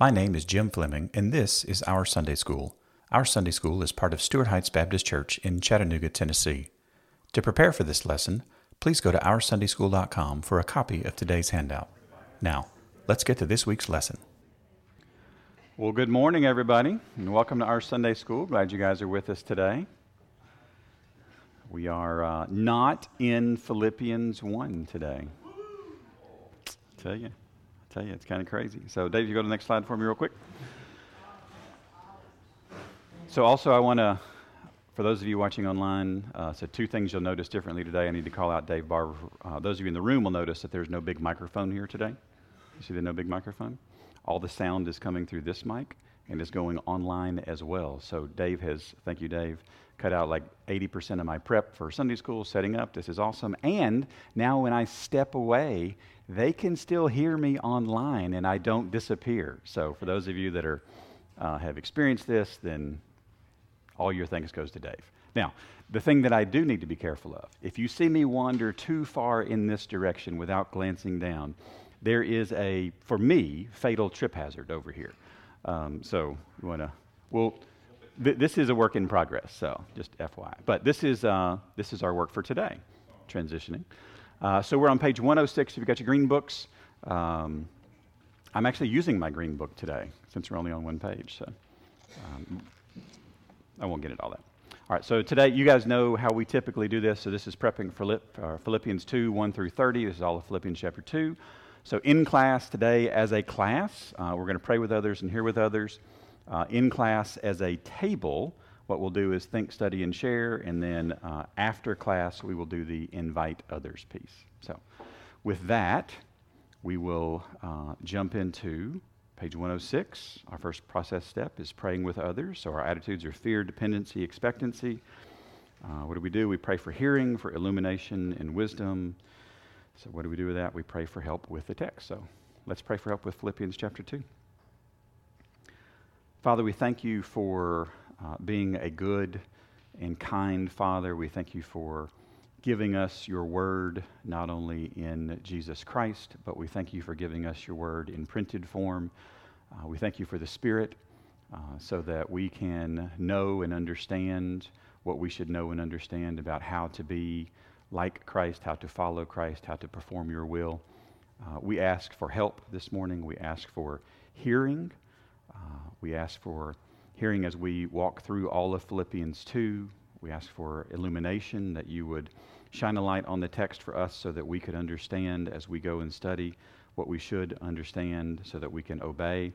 My name is Jim Fleming, and this is Our Sunday School. Our Sunday School is part of Stuart Heights Baptist Church in Chattanooga, Tennessee. To prepare for this lesson, please go to OurSundaySchool.com for a copy of today's handout. Now, let's get to this week's lesson. Well, good morning, everybody, and welcome to our Sunday School. Glad you guys are with us today. We are uh, not in Philippians 1 today. I tell you tell you, it's kind of crazy. So, Dave, you go to the next slide for me, real quick. So, also, I want to, for those of you watching online, uh, so two things you'll notice differently today. I need to call out Dave Barber. Uh, those of you in the room will notice that there's no big microphone here today. You see the no big microphone? All the sound is coming through this mic and is going online as well. So, Dave has, thank you, Dave, cut out like 80% of my prep for Sunday school, setting up. This is awesome. And now when I step away, they can still hear me online and I don't disappear. So for those of you that are, uh, have experienced this, then all your thanks goes to Dave. Now, the thing that I do need to be careful of, if you see me wander too far in this direction without glancing down, there is a, for me, fatal trip hazard over here. Um, so you want to, well, th- this is a work in progress, so just FYI. But this is, uh, this is our work for today, transitioning. Uh, so we're on page 106 if you've got your green books. Um, I'm actually using my green book today since we're only on one page, so um, I won't get into all that. All right, so today you guys know how we typically do this. So this is prepping for Philipp, uh, Philippians 2, 1 through 30. This is all of Philippians chapter 2. So in class today as a class, uh, we're going to pray with others and hear with others. Uh, in class as a table, what we'll do is think, study, and share, and then uh, after class, we will do the invite others piece. So, with that, we will uh, jump into page 106. Our first process step is praying with others. So, our attitudes are fear, dependency, expectancy. Uh, what do we do? We pray for hearing, for illumination, and wisdom. So, what do we do with that? We pray for help with the text. So, let's pray for help with Philippians chapter 2. Father, we thank you for uh, being a good and kind Father. We thank you for giving us your word, not only in Jesus Christ, but we thank you for giving us your word in printed form. Uh, we thank you for the Spirit uh, so that we can know and understand what we should know and understand about how to be like Christ, how to follow Christ, how to perform your will. Uh, we ask for help this morning. We ask for hearing. Uh, we ask for hearing as we walk through all of Philippians 2. We ask for illumination, that you would shine a light on the text for us so that we could understand as we go and study what we should understand so that we can obey.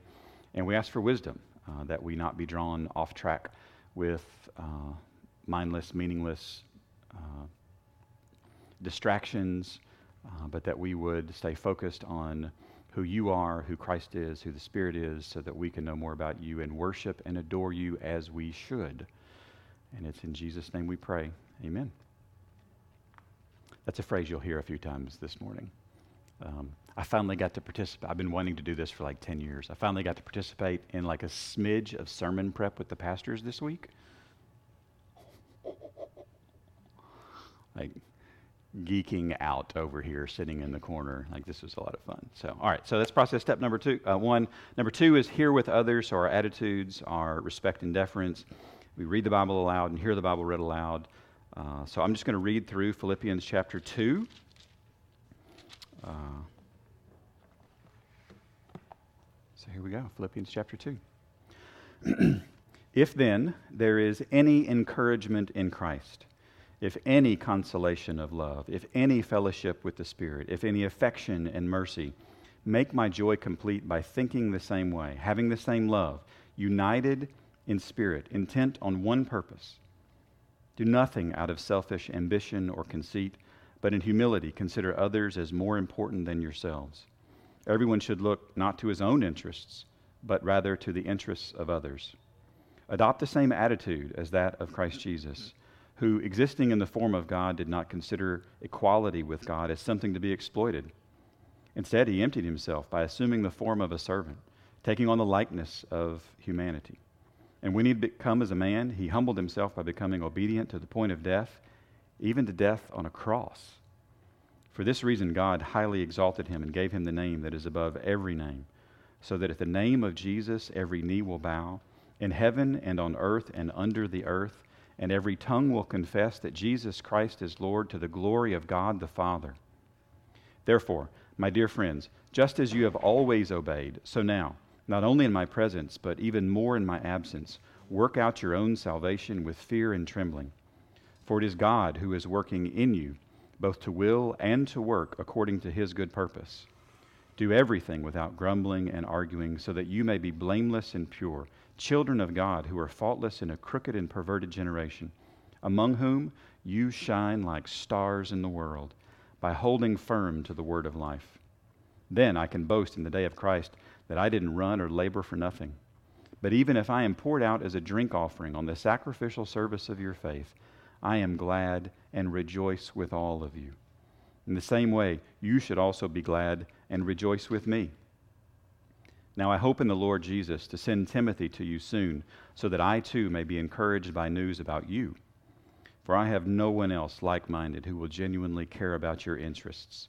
And we ask for wisdom, uh, that we not be drawn off track with uh, mindless, meaningless uh, distractions, uh, but that we would stay focused on who you are, who Christ is, who the Spirit is, so that we can know more about you and worship and adore you as we should. And it's in Jesus' name we pray. Amen. That's a phrase you'll hear a few times this morning. Um, I finally got to participate. I've been wanting to do this for like 10 years. I finally got to participate in like a smidge of sermon prep with the pastors this week. Like, geeking out over here, sitting in the corner. Like this was a lot of fun. So, all right. So that's process step number two. Uh, one. Number two is hear with others. So our attitudes our respect and deference. We read the Bible aloud and hear the Bible read aloud. Uh, so I'm just going to read through Philippians chapter two. Uh, so here we go. Philippians chapter two. if then there is any encouragement in Christ if any consolation of love, if any fellowship with the Spirit, if any affection and mercy, make my joy complete by thinking the same way, having the same love, united in spirit, intent on one purpose. Do nothing out of selfish ambition or conceit, but in humility consider others as more important than yourselves. Everyone should look not to his own interests, but rather to the interests of others. Adopt the same attitude as that of Christ Jesus who, existing in the form of God, did not consider equality with God as something to be exploited. Instead, he emptied himself by assuming the form of a servant, taking on the likeness of humanity. And when he had come as a man, he humbled himself by becoming obedient to the point of death, even to death on a cross. For this reason, God highly exalted him and gave him the name that is above every name so that at the name of Jesus every knee will bow, in heaven and on earth and under the earth, and every tongue will confess that Jesus Christ is Lord to the glory of God the Father. Therefore, my dear friends, just as you have always obeyed, so now, not only in my presence, but even more in my absence, work out your own salvation with fear and trembling. For it is God who is working in you, both to will and to work according to his good purpose. Do everything without grumbling and arguing, so that you may be blameless and pure, children of God who are faultless in a crooked and perverted generation, among whom you shine like stars in the world by holding firm to the word of life. Then I can boast in the day of Christ that I didn't run or labor for nothing. But even if I am poured out as a drink offering on the sacrificial service of your faith, I am glad and rejoice with all of you. In the same way, you should also be glad and rejoice with me. Now I hope in the Lord Jesus to send Timothy to you soon, so that I too may be encouraged by news about you. For I have no one else like minded who will genuinely care about your interests.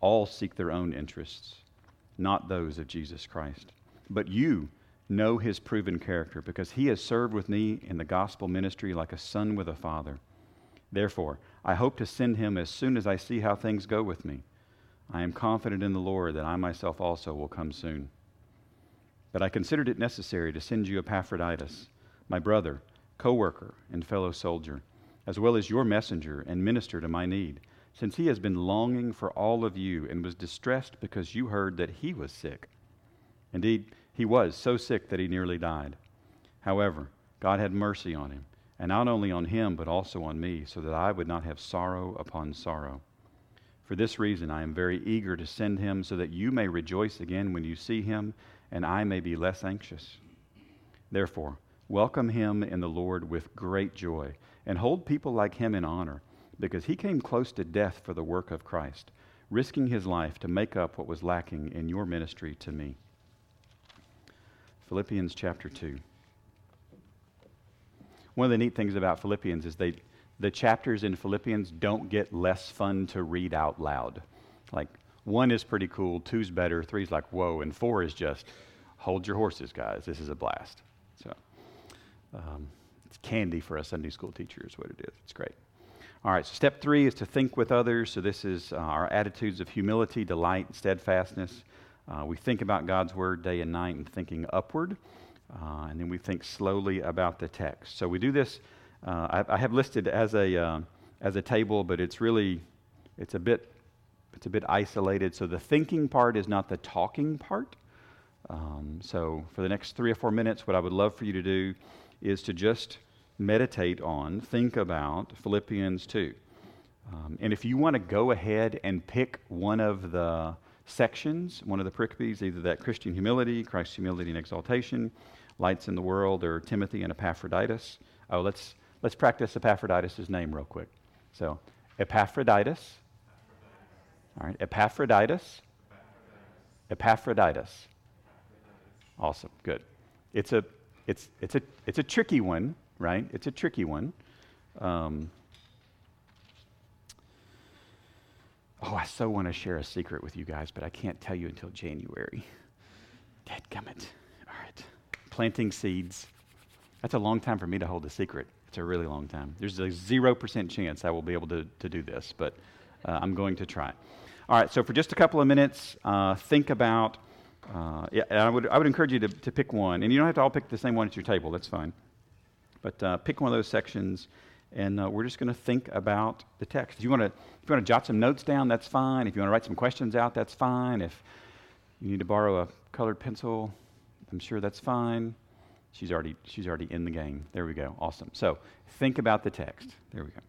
All seek their own interests, not those of Jesus Christ. But you know his proven character, because he has served with me in the gospel ministry like a son with a father. Therefore, I hope to send him as soon as I see how things go with me. I am confident in the Lord that I myself also will come soon. But I considered it necessary to send you Epaphroditus, my brother, co worker, and fellow soldier, as well as your messenger and minister to my need, since he has been longing for all of you and was distressed because you heard that he was sick. Indeed, he was so sick that he nearly died. However, God had mercy on him, and not only on him, but also on me, so that I would not have sorrow upon sorrow. For this reason, I am very eager to send him so that you may rejoice again when you see him, and I may be less anxious. Therefore, welcome him in the Lord with great joy, and hold people like him in honor, because he came close to death for the work of Christ, risking his life to make up what was lacking in your ministry to me. Philippians chapter 2. One of the neat things about Philippians is they the chapters in Philippians don't get less fun to read out loud. Like, one is pretty cool, two's better, three's like, whoa, and four is just, hold your horses, guys. This is a blast. So, um, it's candy for a Sunday school teacher, is what it is. It's great. All right, so step three is to think with others. So, this is uh, our attitudes of humility, delight, steadfastness. Uh, we think about God's word day and night and thinking upward. Uh, and then we think slowly about the text. So, we do this uh, I, I, have listed as a, uh, as a table, but it's really, it's a bit, it's a bit isolated. So the thinking part is not the talking part. Um, so for the next three or four minutes, what I would love for you to do is to just meditate on, think about Philippians 2. Um, and if you want to go ahead and pick one of the sections, one of the pericopes, either that Christian humility, Christ's humility and exaltation, lights in the world, or Timothy and Epaphroditus. Oh, let's Let's practice Epaphroditus' name real quick. So, Epaphroditus. All right, Epaphroditus. Epaphroditus. Awesome, good. It's a, it's, it's a, it's a tricky one, right? It's a tricky one. Um, oh, I so want to share a secret with you guys, but I can't tell you until January. Dadgummit. All right. Planting seeds. That's a long time for me to hold a secret. It's a really long time. There's a 0% chance I will be able to, to do this, but uh, I'm going to try. All right, so for just a couple of minutes, uh, think about, uh, yeah, I, would, I would encourage you to, to pick one. And you don't have to all pick the same one at your table, that's fine. But uh, pick one of those sections, and uh, we're just going to think about the text. If you want to if you want to jot some notes down, that's fine. If you want to write some questions out, that's fine. If you need to borrow a colored pencil, I'm sure that's fine. She's already, she's already in the game. There we go. Awesome. So think about the text. There we go.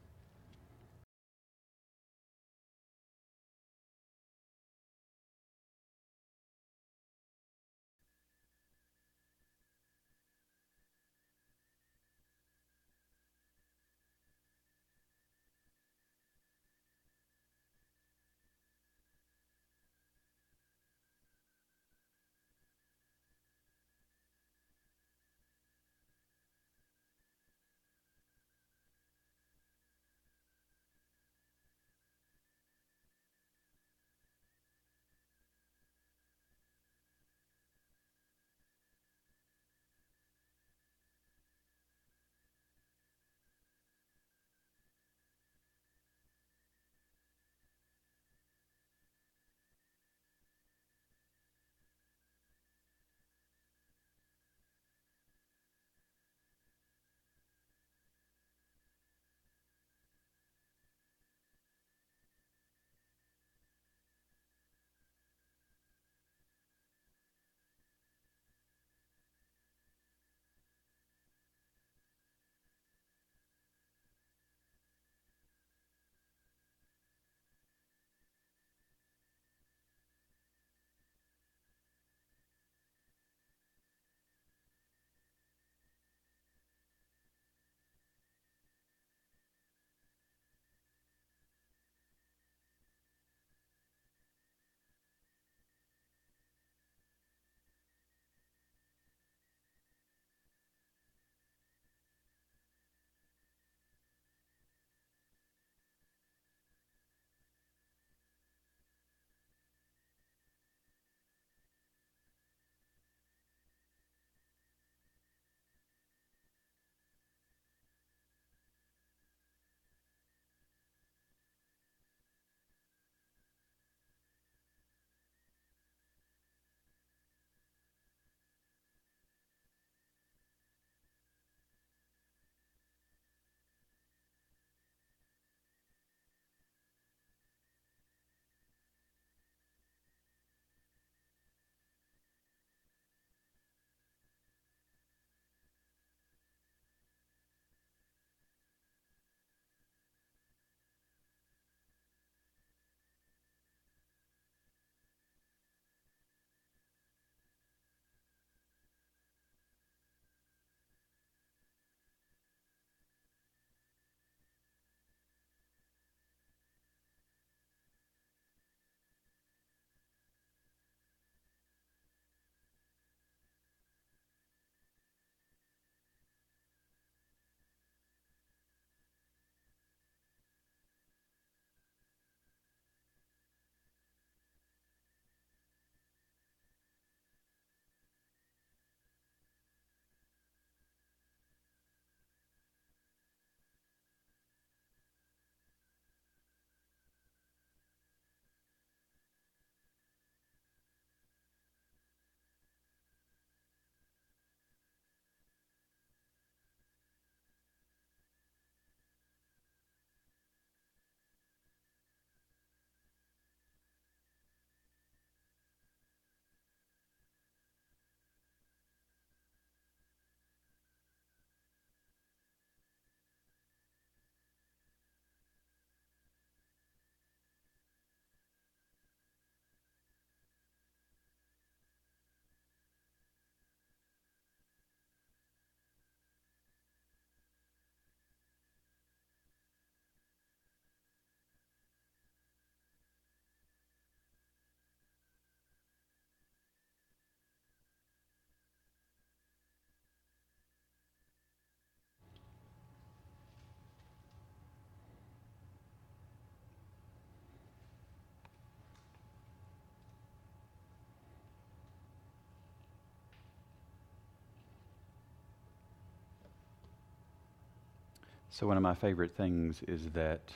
So, one of my favorite things is that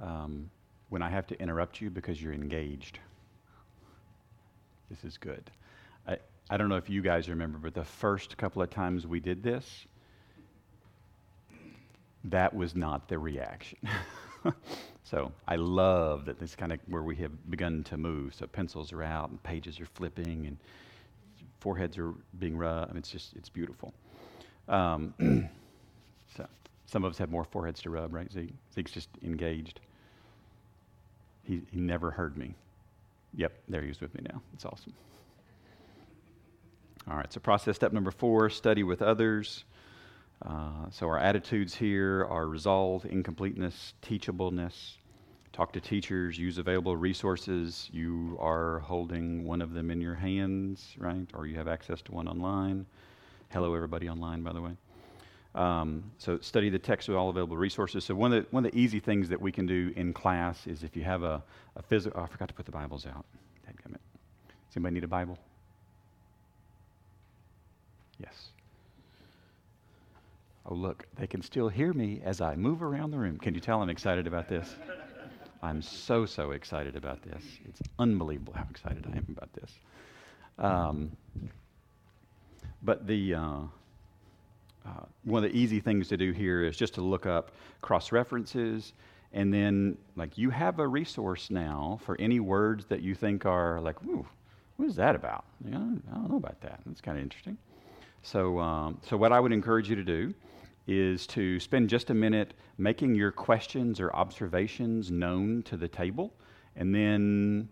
um, when I have to interrupt you because you're engaged, this is good. I, I don't know if you guys remember, but the first couple of times we did this, that was not the reaction. so I love that this kind of where we have begun to move. So pencils are out and pages are flipping and foreheads are being rubbed. I mean, it's just it's beautiful. Um, some of us have more foreheads to rub, right? Zeke? Zeke's just engaged. He, he never heard me. Yep, there he is with me now. It's awesome. All right, so process step number four study with others. Uh, so our attitudes here are resolve, incompleteness, teachableness. Talk to teachers, use available resources. You are holding one of them in your hands, right? Or you have access to one online. Hello, everybody online, by the way. Um, so study the text with all available resources. So one of the, one of the easy things that we can do in class is if you have a, a physical, oh, I forgot to put the Bibles out. Does anybody need a Bible? Yes. Oh, look, they can still hear me as I move around the room. Can you tell I'm excited about this? I'm so, so excited about this. It's unbelievable how excited I am about this. Um, but the, uh, uh, one of the easy things to do here is just to look up cross references. And then, like, you have a resource now for any words that you think are like, ooh, what is that about? I don't know about that. That's kind of interesting. So, um, so what I would encourage you to do is to spend just a minute making your questions or observations known to the table, and then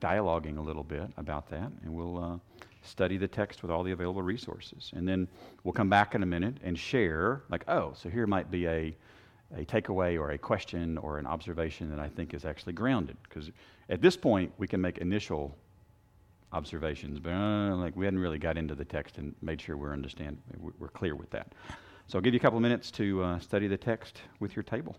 dialoguing a little bit about that, and we'll uh, study the text with all the available resources. And then we'll come back in a minute and share, like, oh, so here might be a, a takeaway or a question or an observation that I think is actually grounded. Because at this point, we can make initial observations, but uh, like we hadn't really got into the text and made sure we're understand we're clear with that. So I'll give you a couple of minutes to uh, study the text with your table.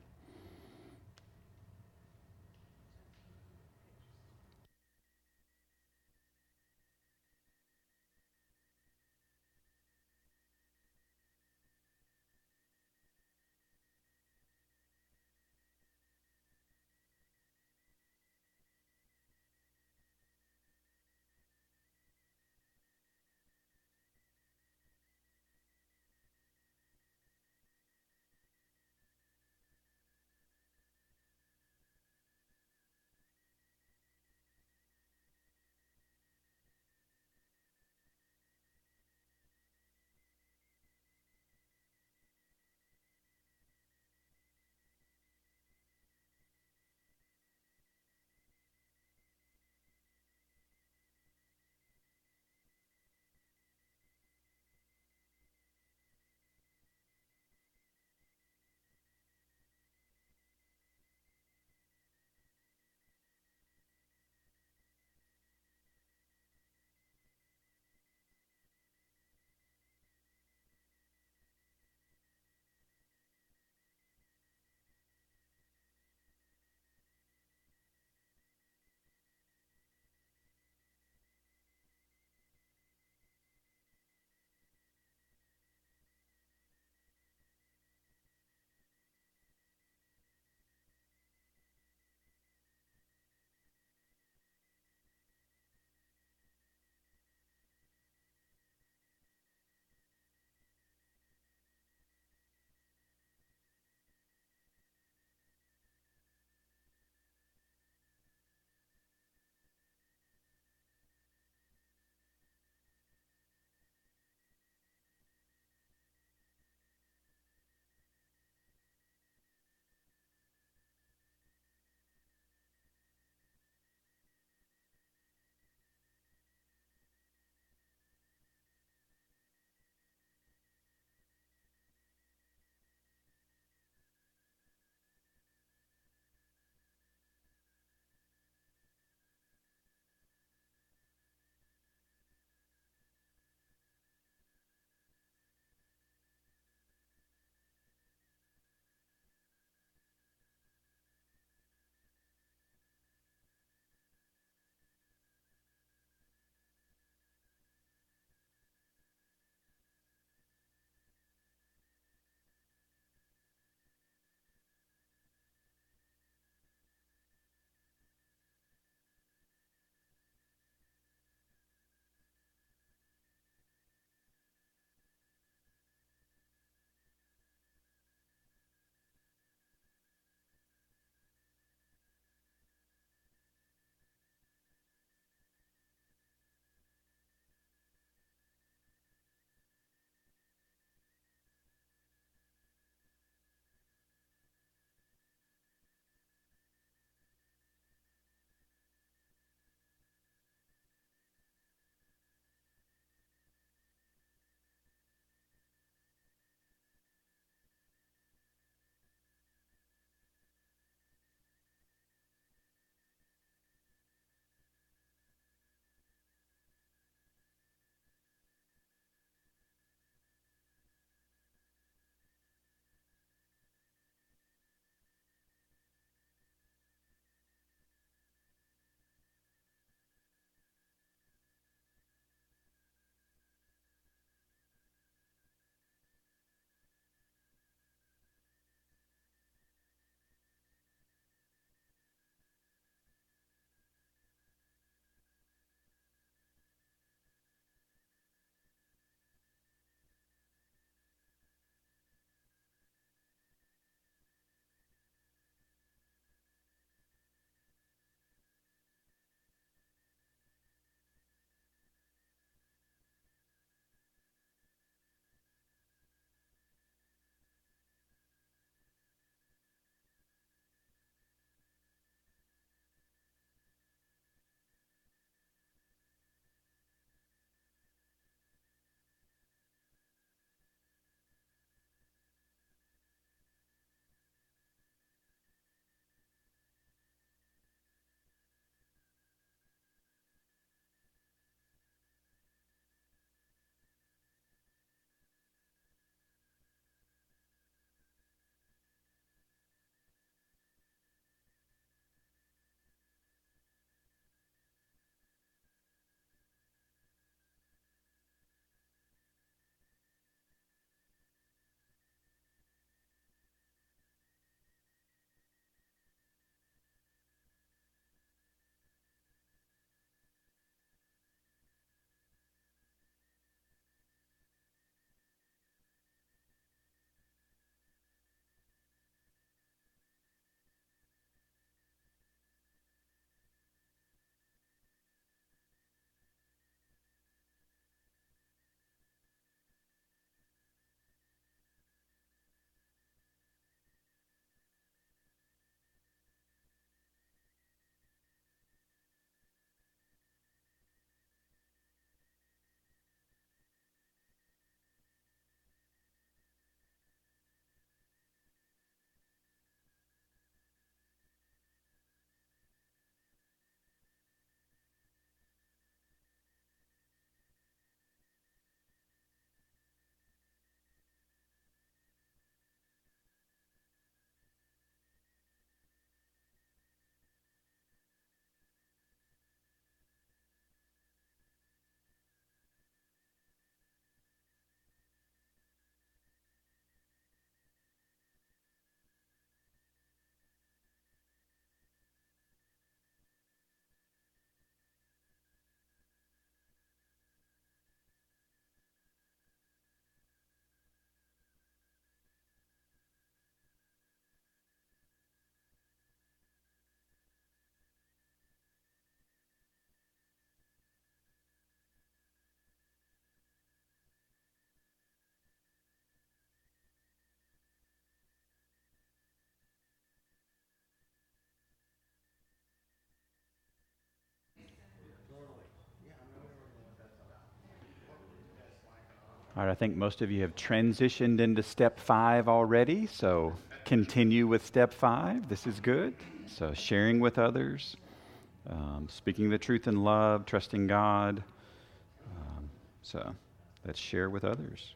All right, I think most of you have transitioned into step five already, so continue with step five. This is good. So, sharing with others, um, speaking the truth in love, trusting God. Um, so, let's share with others.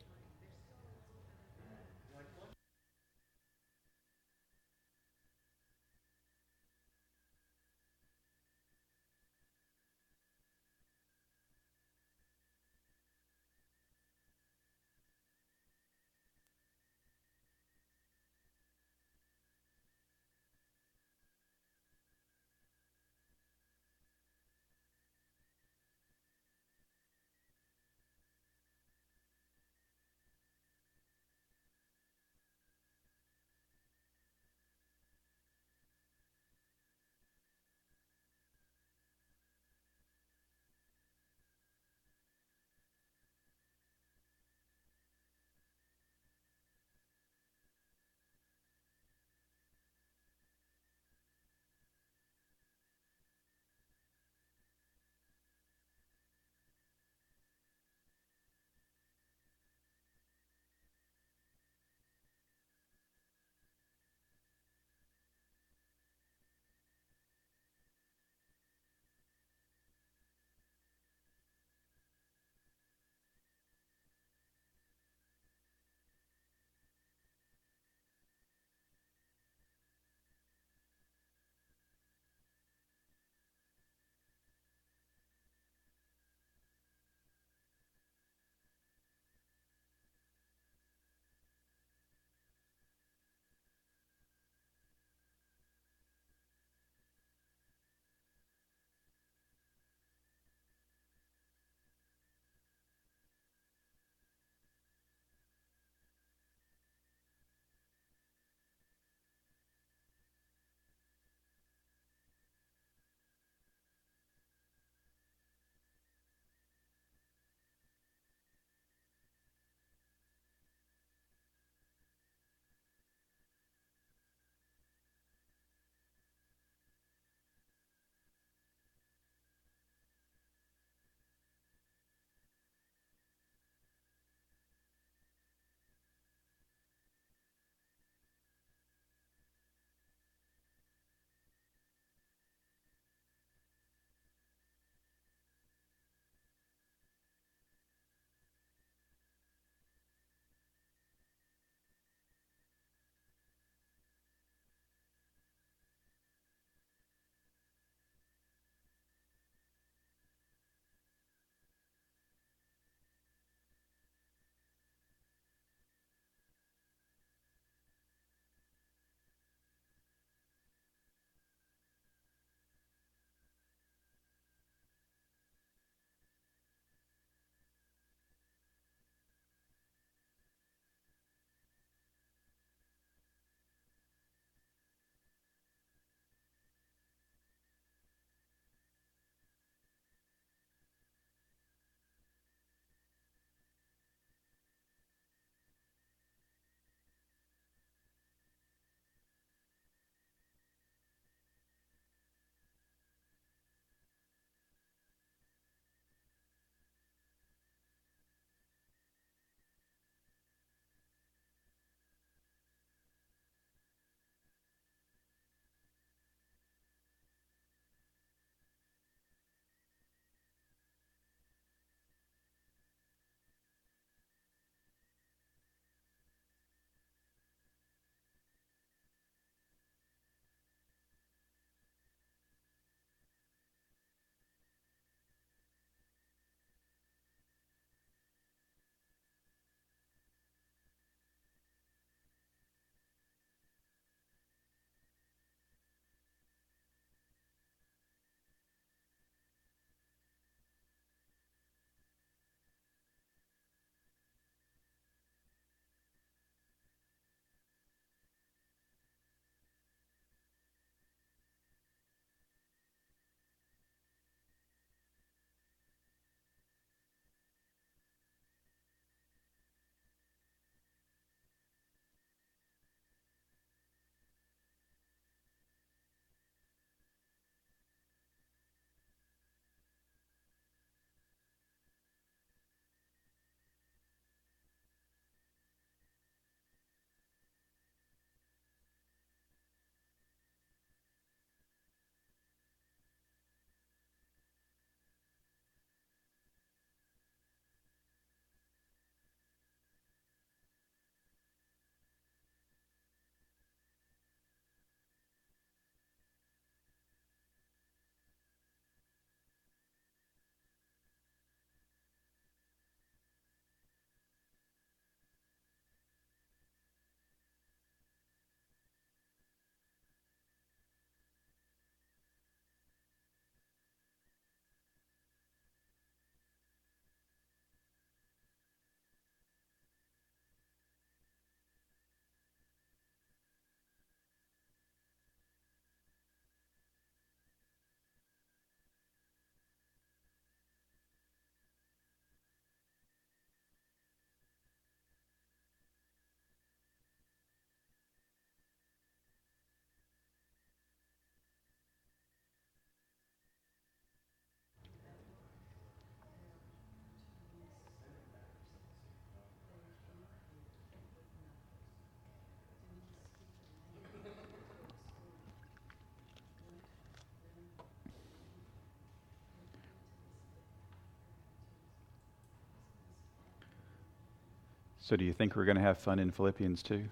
So, do you think we're going to have fun in Philippians too?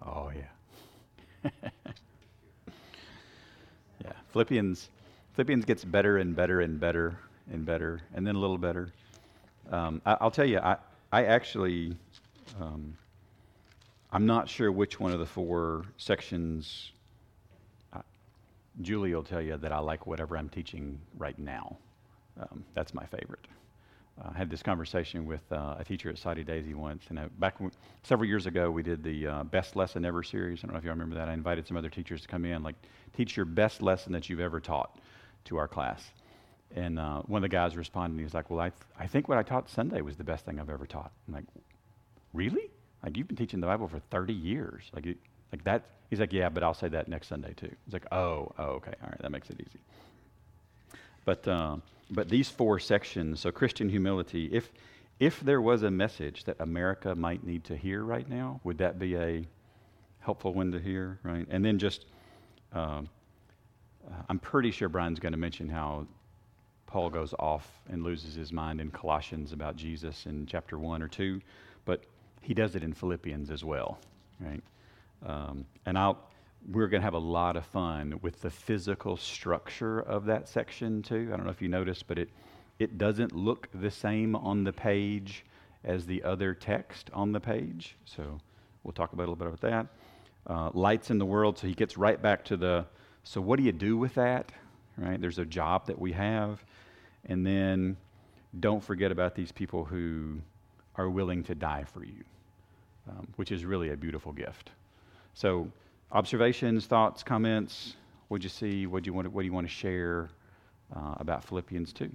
Oh, yeah. yeah. Philippians, Philippians gets better and better and better and better, and then a little better. Um, I, will tell you, I, I actually, um, I'm not sure which one of the four sections. Uh, Julie will tell you that I like whatever I'm teaching right now. Um, that's my favorite. I had this conversation with uh, a teacher at Soddy Daisy once, and uh, back several years ago, we did the uh, Best Lesson Ever series. I don't know if you remember that. I invited some other teachers to come in, like teach your best lesson that you've ever taught to our class. And uh, one of the guys responded, he was like, "Well, I, th- I think what I taught Sunday was the best thing I've ever taught." I'm like, "Really? Like you've been teaching the Bible for 30 years? Like, you, like that?" He's like, "Yeah, but I'll say that next Sunday too." He's like, "Oh, oh, okay, all right, that makes it easy." But uh, but these four sections, so Christian humility, if if there was a message that America might need to hear right now, would that be a helpful one to hear, right? And then just, um, uh, I'm pretty sure Brian's going to mention how Paul goes off and loses his mind in Colossians about Jesus in chapter 1 or 2, but he does it in Philippians as well, right? Um, and I'll, we're going to have a lot of fun with the physical structure of that section too. I don't know if you noticed, but it, it doesn't look the same on the page as the other text on the page. So we'll talk about a little bit about that. Uh, lights in the world. So he gets right back to the. So what do you do with that? Right. There's a job that we have, and then don't forget about these people who are willing to die for you, um, which is really a beautiful gift. So observations, thoughts, comments. What'd you see? What do you want? To, what do you want to share uh, about Philippians two?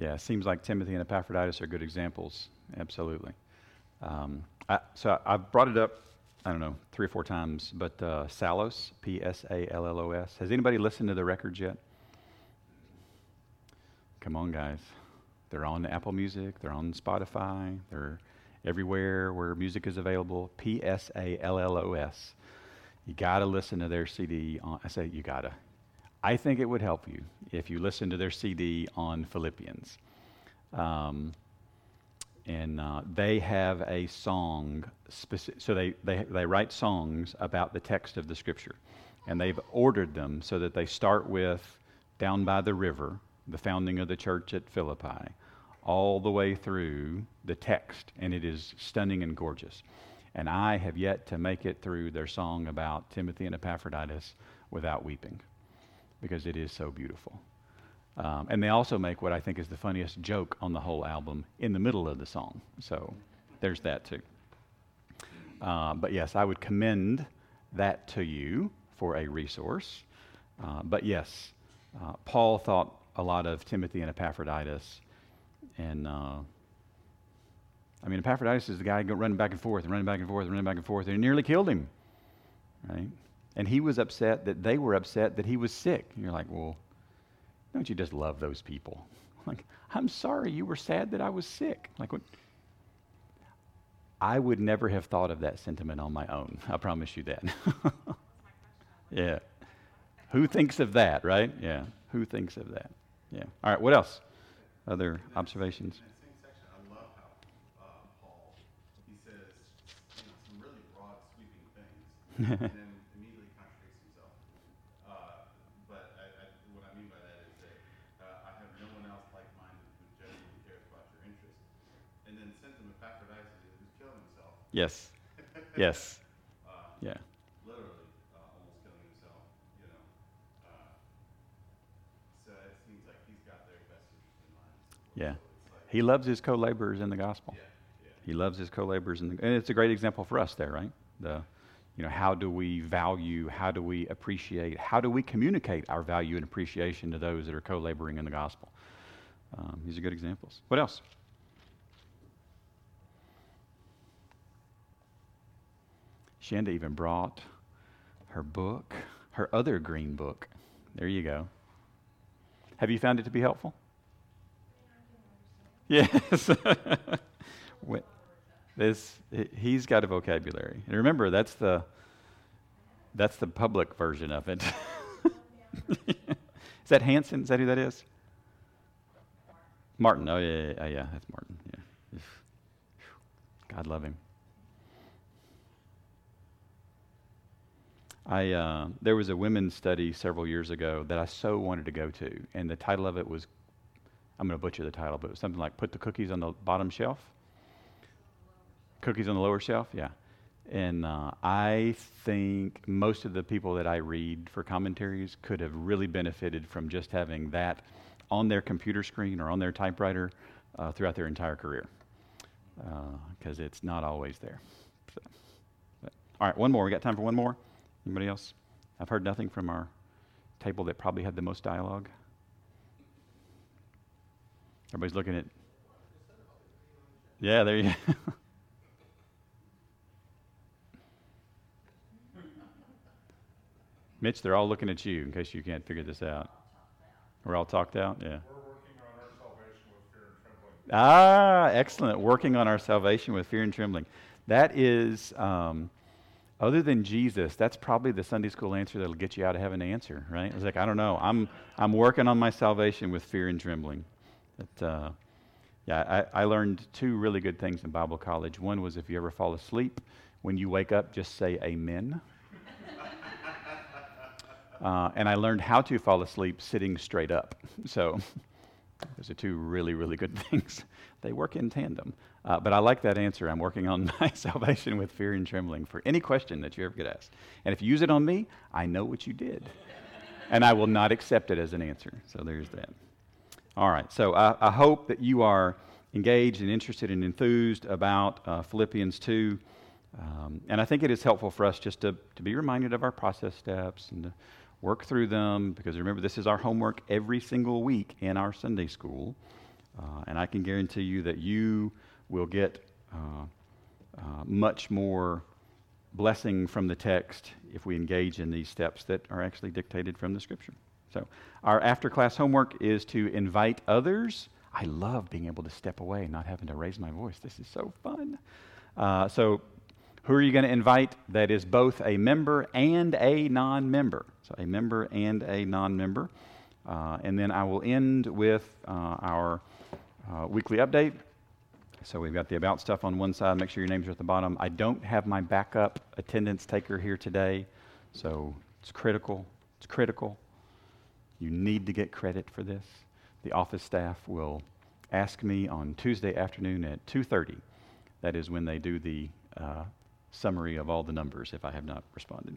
Yeah, seems like Timothy and Epaphroditus are good examples. Absolutely. Um, I, so I, have brought it up I don't know, three or four times, but uh, Psallos, P S A L L O S. Has anybody listened to the records yet? Come on, guys. They're on Apple Music, they're on Spotify, they're everywhere where music is available. P S A L L O S. You got to listen to their CD. On, I say you got to. I think it would help you if you listen to their CD on Philippians. Um, and uh, they have a song. Speci- so they, they, they write songs about the text of the scripture. And they've ordered them so that they start with down by the river, the founding of the church at Philippi, all the way through the text. And it is stunning and gorgeous. And I have yet to make it through their song about Timothy and Epaphroditus without weeping because it is so beautiful. Um, and they also make what I think is the funniest joke on the whole album in the middle of the song. So there's that too. Uh, but yes, I would commend that to you for a resource. Uh, but yes, uh, Paul thought a lot of Timothy and Epaphroditus. And uh, I mean, Epaphroditus is the guy running back and forth and running back and forth and running back and forth, and he nearly killed him. Right? And he was upset that they were upset that he was sick. And you're like, well, don't you just love those people? Like, I'm sorry you were sad that I was sick. Like, what? I would never have thought of that sentiment on my own. I promise you that. yeah. Who thinks of that, right? Yeah. Who thinks of that? Yeah. All right. What else? Other observations? immediately contradicts himself. Uh, but I, I, what I mean by that is that uh, I have no one else like-minded who genuinely cares about your interests. And then sends him Epaphroditus who's killing himself. Yes. yes. Uh, Yeah. literally uh, almost killing himself, you know. Uh, so it seems like he's got their best interest in mind. Yeah. So like, He loves his co-laborers in the gospel. yeah, yeah. He loves his co-laborers, in the, and it's a great example for us there, right? The, you know, how do we value, how do we appreciate, how do we communicate our value and appreciation to those that are co-laboring in the gospel? Um, these are good examples. What else? Shanda even brought her book, her other green book. There you go. Have you found it to be helpful? Yes. This he- he's got a vocabulary, and remember that's the that's the public version of it. is that Hanson? Is that who that is? Martin. Oh yeah, yeah, yeah, yeah that's Martin. Yeah. God love him. I uh, there was a women's study several years ago that I so wanted to go to, and the title of it was I'm going to butcher the title, but it was something like "Put the cookies on the bottom shelf." Cookies on the lower shelf, yeah. And uh, I think most of the people that I read for commentaries could have really benefited from just having that on their computer screen or on their typewriter uh, throughout their entire career, because uh, it's not always there. So, but, all right, one more. We got time for one more. Anybody else? I've heard nothing from our table that probably had the most dialogue. Everybody's looking at. Yeah, there you go. Mitch, they're all looking at you in case you can't figure this out. We're all talked out? Yeah. Ah, excellent. Working on our salvation with fear and trembling. That is, um, other than Jesus, that's probably the Sunday school answer that'll get you out of heaven answer, right? It's like, I don't know. I'm, I'm working on my salvation with fear and trembling. But, uh, yeah, I, I learned two really good things in Bible college. One was if you ever fall asleep, when you wake up, just say amen. Uh, and I learned how to fall asleep sitting straight up. So those are two really, really good things. They work in tandem. Uh, but I like that answer. I'm working on my salvation with fear and trembling for any question that you ever get asked. And if you use it on me, I know what you did. and I will not accept it as an answer. So there's that. All right. So I, I hope that you are engaged and interested and enthused about uh, Philippians 2. Um, and I think it is helpful for us just to, to be reminded of our process steps and to work through them because remember, this is our homework every single week in our Sunday school. Uh, and I can guarantee you that you will get uh, uh, much more blessing from the text if we engage in these steps that are actually dictated from the scripture. So, our after class homework is to invite others. I love being able to step away and not having to raise my voice. This is so fun. Uh, so, who are you going to invite that is both a member and a non member? So, a member and a non member. Uh, and then I will end with uh, our uh, weekly update. So, we've got the about stuff on one side. Make sure your names are at the bottom. I don't have my backup attendance taker here today. So, it's critical. It's critical. You need to get credit for this. The office staff will ask me on Tuesday afternoon at 2:30. That is when they do the uh, summary of all the numbers if I have not responded.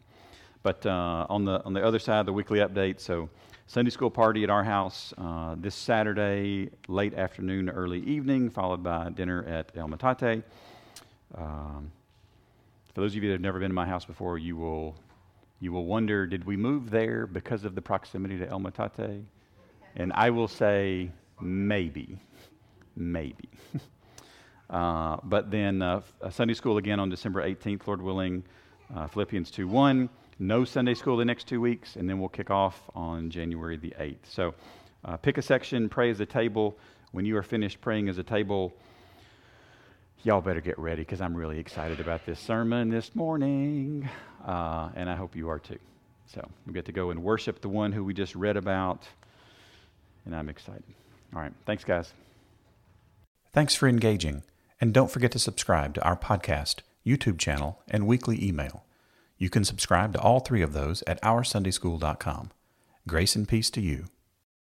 But uh, on the on the other side, the weekly update. So Sunday school party at our house uh, this Saturday, late afternoon, early evening, followed by dinner at El Matate. Um, for those of you that have never been to my house before, you will you will wonder, did we move there because of the proximity to El Matate? And I will say, maybe, maybe. uh, but then uh, Sunday school again on December 18th, Lord willing, uh, Philippians 2 1. No Sunday school the next two weeks, and then we'll kick off on January the 8th. So uh, pick a section, pray as a table. When you are finished praying as a table, y'all better get ready because I'm really excited about this sermon this morning, uh, and I hope you are too. So we get to go and worship the one who we just read about, and I'm excited. All right, thanks, guys. Thanks for engaging, and don't forget to subscribe to our podcast, YouTube channel, and weekly email. You can subscribe to all three of those at OurSundaySchool.com. Grace and peace to you.